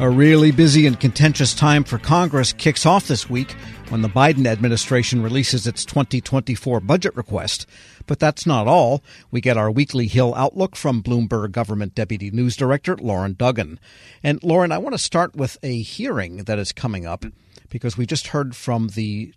A really busy and contentious time for Congress kicks off this week when the Biden administration releases its 2024 budget request. But that's not all. We get our weekly Hill Outlook from Bloomberg Government Deputy News Director Loren Duggan. And Loren, I want to start with a hearing that is coming up because we just heard from the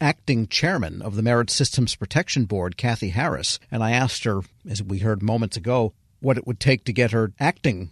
acting chairman of the Merit Systems Protection Board, Cathy Harris, and I asked her, as we heard moments ago, what it would take to get her acting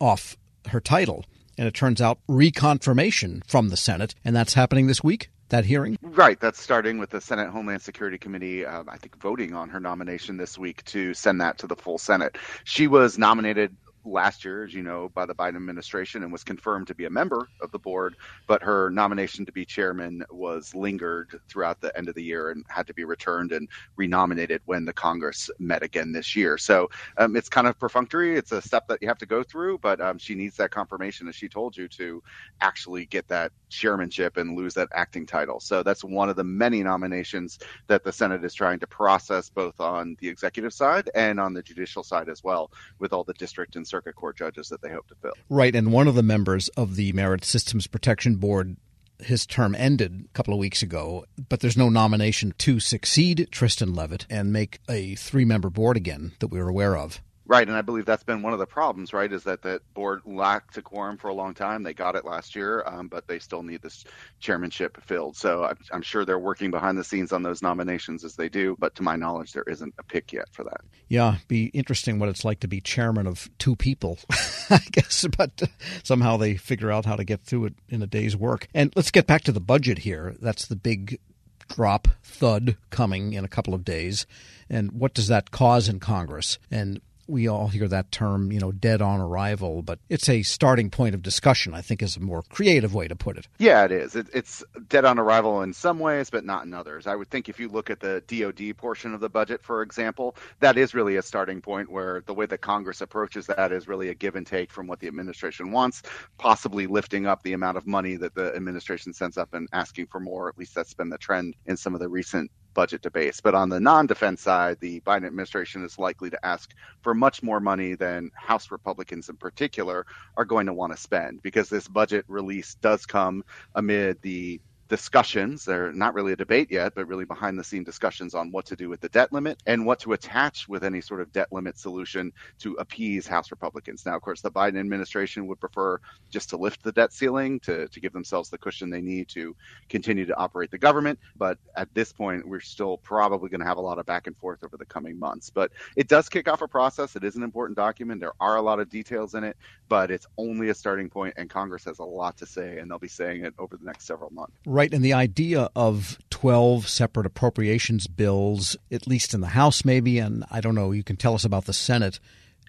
off her title and it turns out reconfirmation from the Senate, and that's happening this week. That hearing? Right. That's starting with the Senate Homeland Security Committee, uh, I think, voting on her nomination this week to send that to the full Senate. She was nominated last year, as you know, by the Biden administration and was confirmed to be a member of the board, but her nomination to be chairman was lingered throughout the end of the year and had to be returned and renominated when the Congress met again this year. So um, it's kind of perfunctory. It's a step that you have to go through, but um, she needs that confirmation, as she told you, to actually get that chairmanship and lose that acting title. So that's one of the many nominations that the Senate is trying to process both on the executive side and on the judicial side as well, with all the district and circuit court judges that they hope to fill. Right, and one of the members of the Merit Systems Protection Board his term ended a couple of weeks ago, but there's no nomination to succeed Tristan Leavitt and make a three member board again that we're aware of. Right, and I believe that's been one of the problems, right? Is that that board lacked a quorum for a long time. They got it last year, um, but they still need this chairmanship filled. So I'm, I'm, sure they're working behind the scenes on those nominations as they do. But to my knowledge, there isn't a pick yet for that. Yeah, be interesting what it's like to be chairman of two people, I guess. But somehow they figure out how to get through it in a day's work. And let's get back to the budget here. That's the big drop thud coming in a couple of days. And what does that cause in Congress? And we all hear that term, you know, dead on arrival, but it's a starting point of discussion, I think is a more creative way to put it. Yeah, it is. It, it's dead on arrival in some ways, but not in others. I would think if you look at the DoD portion of the budget, for example, that is really a starting point where the way that Congress approaches that is really a give and take from what the administration wants, possibly lifting up the amount of money that the administration sends up and asking for more. At least that's been the trend in some of the recent budget debates. But on the non defense side, the Biden administration is likely to ask for much more money than House Republicans in particular are going to want to spend because this budget release does come amid the discussions. They're not really a debate yet, but really behind the scene discussions on what to do with the debt limit and what to attach with any sort of debt limit solution to appease House Republicans. Now, of course, the Biden administration would prefer just to lift the debt ceiling to, to give themselves the cushion they need to continue to operate the government. But at this point, we're still probably going to have a lot of back and forth over the coming months. But it does kick off a process. It is an important document. There are a lot of details in it, but it's only a starting point, and Congress has a lot to say, and they'll be saying it over the next several months. And the idea of 12 separate appropriations bills, at least in the House maybe, and I don't know, you can tell us about the Senate.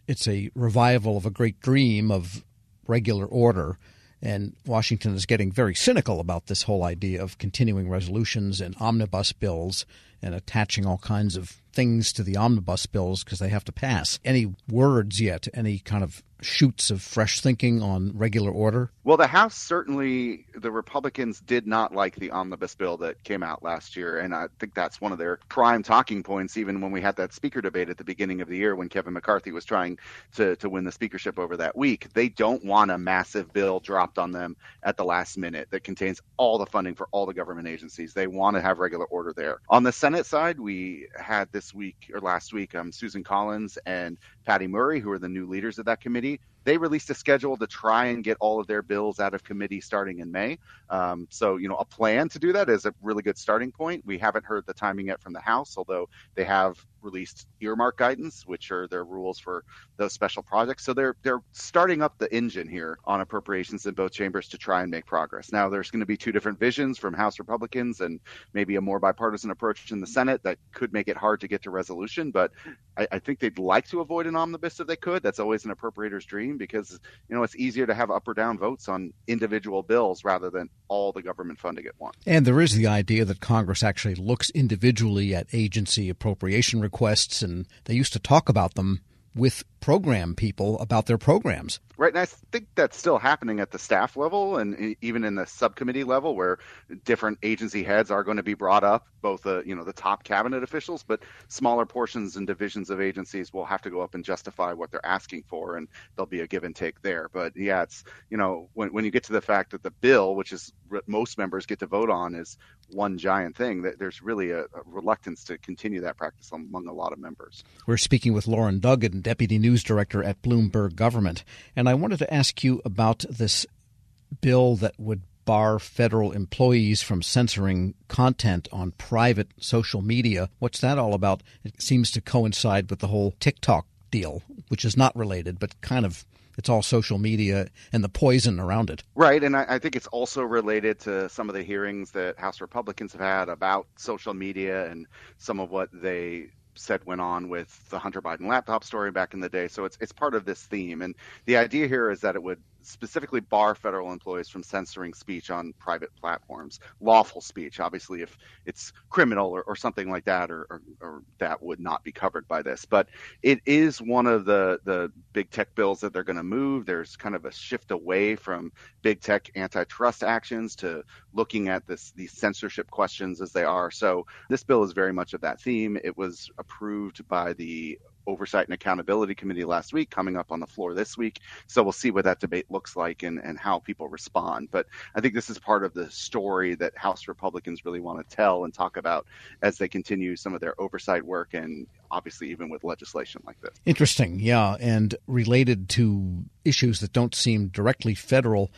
It's a revival of a great dream of regular order. And Washington is getting very cynical about this whole idea of continuing resolutions and omnibus bills and attaching all kinds of things to the omnibus bills because they have to pass. Any words yet? Any kind of shoots of fresh thinking on regular order? Well, the House certainly, the Republicans did not like the omnibus bill that came out last year. And I think that's one of their prime talking points, even when we had that speaker debate at the beginning of the year when Kevin McCarthy was trying to, to win the speakership over that week. They don't want a massive bill dropped on them at the last minute that contains all the funding for all the government agencies. They want to have regular order there. On the Senate side, we had this week or last week um, Susan Collins and Patty Murray, who are the new leaders of that committee they released a schedule to try and get all of their bills out of committee starting in May. Um, so, you know, a plan to do that is a really good starting point. We haven't heard the timing yet from the House, although they have released earmark guidance, which are their rules for those special projects. So they're they're starting up the engine here on appropriations in both chambers to try and make progress. Now there's going to be two different visions from House Republicans and maybe a more bipartisan approach in the Senate that could make it hard to get to resolution. But I, I think they'd like to avoid an omnibus if they could. That's always an appropriator's dream because you know it's easier to have up or down votes on individual bills rather than all the government funding at once. And there is the idea that Congress actually looks individually at agency appropriation requests, and they used to talk about them with program people about their programs. Right, and I think that's still happening at the staff level and even in the subcommittee level, where different agency heads are going to be brought up, both the you know the top cabinet officials, but smaller portions and divisions of agencies will have to go up and justify what they're asking for, and there'll be a give and take there. But yeah, it's you know when when you get to the fact that the bill, which is what most members get to vote on, is one giant thing, that there's really a, a reluctance to continue that practice among a lot of members. We're speaking with Loren Duggan, deputy news director at Bloomberg Government, and I wanted to ask you about this bill that would bar federal employees from censoring content on private social media. What's that all about? It seems to coincide with the whole TikTok deal, which is not related, but kind of it's all social media and the poison around it. Right. And I, I, think it's also related to some of the hearings that House Republicans have had about social media and some of what they said went on with the Hunter Biden laptop story back in the day. So it's it's part of this theme. And the idea here is that it would specifically bar federal employees from censoring speech on private platforms, lawful speech. Obviously, if it's criminal or, or something like that, or, or, or, that would not be covered by this. But it is one of the, the big tech bills that they're going to move. There's kind of a shift away from big tech antitrust actions to looking at this these censorship questions as they are. So this bill is very much of that theme. It was approved by the Oversight and Accountability Committee last week, coming up on the floor this week. So we'll see what that debate looks like and, and how people respond. But I think this is part of the story that House Republicans really want to tell and talk about as they continue some of their oversight work and obviously even with legislation like this. Interesting, yeah. And related to issues that don't seem directly federal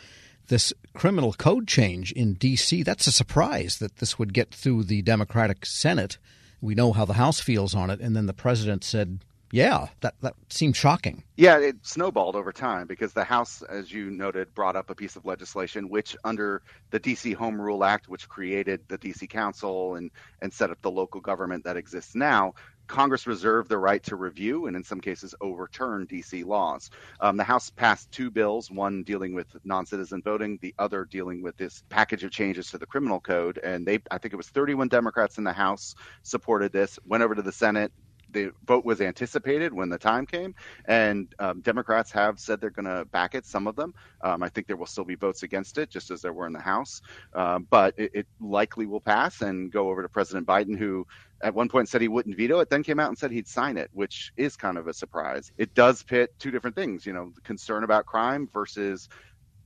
this criminal code change in D.C., that's a surprise that this would get through the Democratic Senate. We know how the House feels on it. And then the president said, yeah, that, that seems shocking. Yeah, it snowballed over time because the House, as you noted, brought up a piece of legislation which, under the D.C. Home Rule Act, which created the D.C. Council and, and set up the local government that exists now, Congress reserved the right to review and, in some cases, overturn D.C. laws. Um, the House passed two bills, one dealing with non citizen voting, the other dealing with this package of changes to the criminal code. And they, I think it was 31 Democrats in the House supported this, went over to the Senate the vote was anticipated when the time came, and um, Democrats have said they're going to back it. Some of them, um, I think there will still be votes against it, just as there were in the House, uh, but it, it, likely will pass and go over to President Biden, who at one point said he wouldn't veto it, then came out and said he'd sign it, which is kind of a surprise. It does pit two different things, you know, concern about crime versus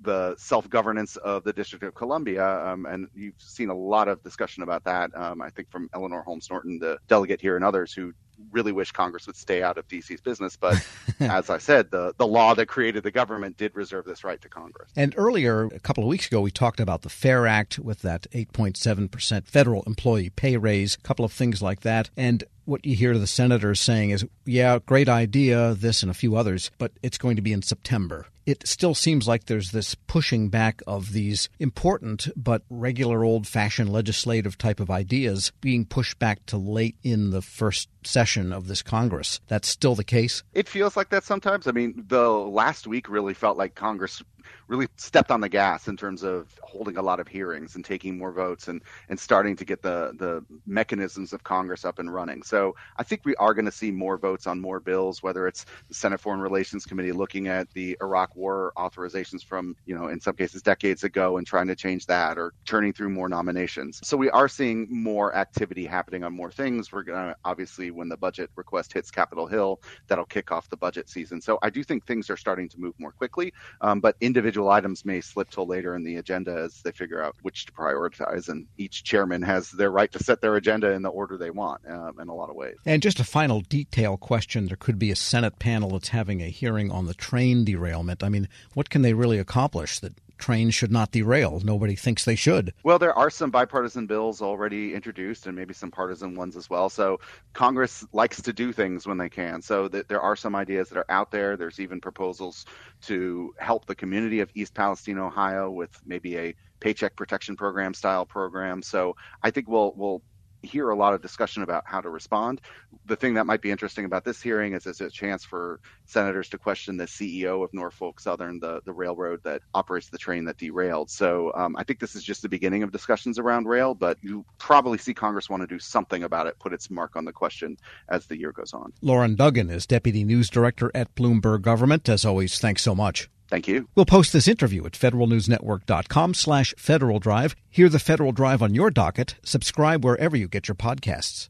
the self governance of the District of Columbia. Um, and you've seen a lot of discussion about that, um, I think, from Eleanor Holmes Norton, the delegate here, and others who really wish Congress would stay out of DC's business. But as I said, the, the law that created the government did reserve this right to Congress. And earlier, a couple of weeks ago, we talked about the FAIR Act with that 8.7% federal employee pay raise, a couple of things like that. And what you hear the senators saying is, yeah, great idea, this and a few others, but it's going to be in September. It still seems like there's this pushing back of these important but regular old fashioned legislative type of ideas being pushed back to late in the first session of this Congress. That's still the case? It feels like that sometimes. I mean, the last week really felt like Congress really stepped on the gas in terms of holding a lot of hearings and taking more votes and, and starting to get the, the mechanisms of Congress up and running. So I think we are going to see more votes on more bills, whether it's the Senate Foreign Relations Committee looking at the Iraq War authorizations from, you know, in some cases decades ago and trying to change that or turning through more nominations. So we are seeing more activity happening on more things. We're going to obviously, when the budget request hits Capitol Hill, that'll kick off the budget season. So I do think things are starting to move more quickly, um, but individual items may slip till later in the agenda as they figure out which to prioritize. And each chairman has their right to set their agenda in the order they want um, in a lot of ways. And just a final detail question there could be a Senate panel that's having a hearing on the train derailment. I mean, what can they really accomplish that trains should not derail. Nobody thinks they should. Well, there are some bipartisan bills already introduced and maybe some partisan ones as well. So Congress likes to do things when they can. So th- there are some ideas that are out there. There's even proposals to help the community of East Palestine, Ohio with maybe a paycheck protection program style program. So I think we'll we'll hear a lot of discussion about how to respond. The thing that might be interesting about this hearing is it's a chance for senators to question the CEO of Norfolk Southern, the, the railroad that operates the train that derailed. So um, I think this is just the beginning of discussions around rail, but you probably see Congress want to do something about it, put its mark on the question as the year goes on. Loren Duggan is Deputy News Director at Bloomberg Government. As always, thanks so much. Thank you. We'll post this interview at federalnewsnetwork.com slash Federal Drive. Hear the Federal Drive on your docket. Subscribe wherever you get your podcasts.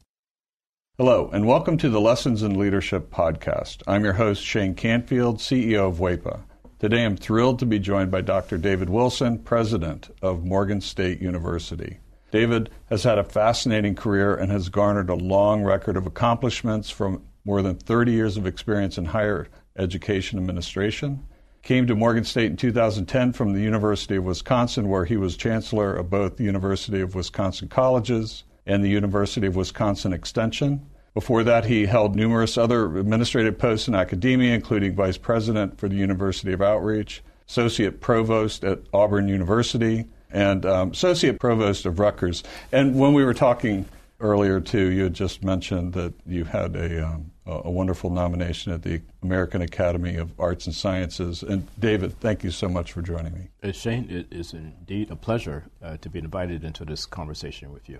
Hello, and welcome to the Lessons in Leadership podcast. I'm your host, Shane Canfield, CEO of WEPA. Today I'm thrilled to be joined by Dr. David Wilson, president of Morgan State University. David has had a fascinating career and has garnered a long record of accomplishments from more than 30 years of experience in higher education administration Came to Morgan State in 2010 from the University of Wisconsin, where he was chancellor of both the University of Wisconsin Colleges and the University of Wisconsin Extension. Before that, he held numerous other administrative posts in academia, including vice president for the University of Outreach, associate provost at Auburn University, and um, associate provost of Rutgers. And when we were talking earlier, too, you had just mentioned that you had a um, a wonderful nomination at the American Academy of Arts and Sciences. And David, thank you so much for joining me. Uh, Shane, it is indeed a pleasure uh, to be invited into this conversation with you.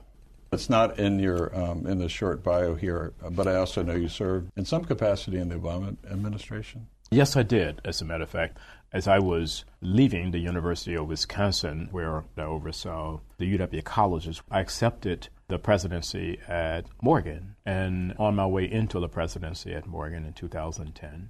It's not in your um, in the short bio here, but I also know you served in some capacity in the Obama administration. Yes, I did. As a matter of fact, as I was leaving the University of Wisconsin, where I oversaw the UW colleges, I accepted the presidency at Morgan. And on my way into the presidency at Morgan in 2010,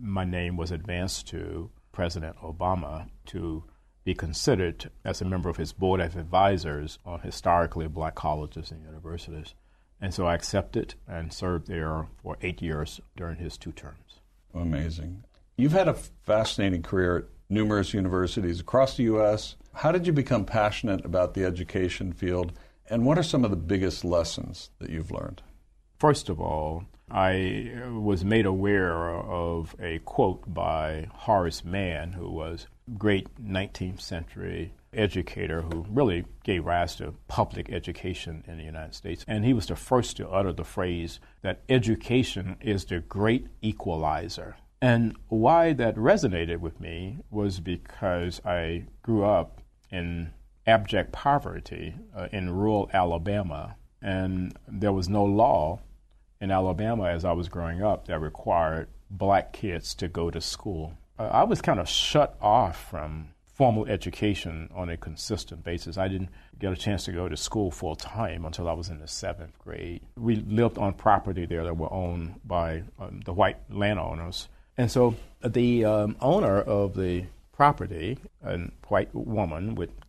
my name was advanced to President Obama to be considered as a member of his board of advisors on historically black colleges and universities. And so I accepted and served there for eight years during his two terms. Amazing. You've had a fascinating career at numerous universities across the U.S. How did you become passionate about the education field? And what are some of the biggest lessons that you've learned? First of all, I was made aware of a quote by Horace Mann, who was a great 19th century educator who really gave rise to public education in the United States. And he was the first to utter the phrase that education is the great equalizer. And why that resonated with me was because I grew up in abject poverty uh, in rural Alabama, and there was no law in Alabama as I was growing up that required black kids to go to school. Uh, I was kind of shut off from formal education on a consistent basis. I didn't get a chance to go to school full time until I was in the seventh grade. We lived on property there that were owned by um, the white landowners. And so the um, owner of the property, a white woman, would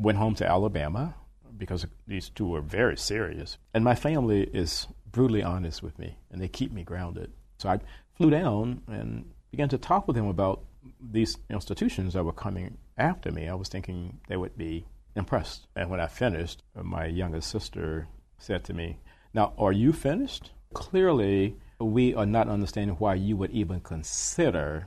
went home to Alabama because these two were very serious. And my family is brutally honest with me, and they keep me grounded. So I flew down and began to talk with them about these institutions that were coming after me. I was thinking they would be impressed. And when I finished, my youngest sister said to me, Now, are you finished? Clearly, we are not understanding why you would even consider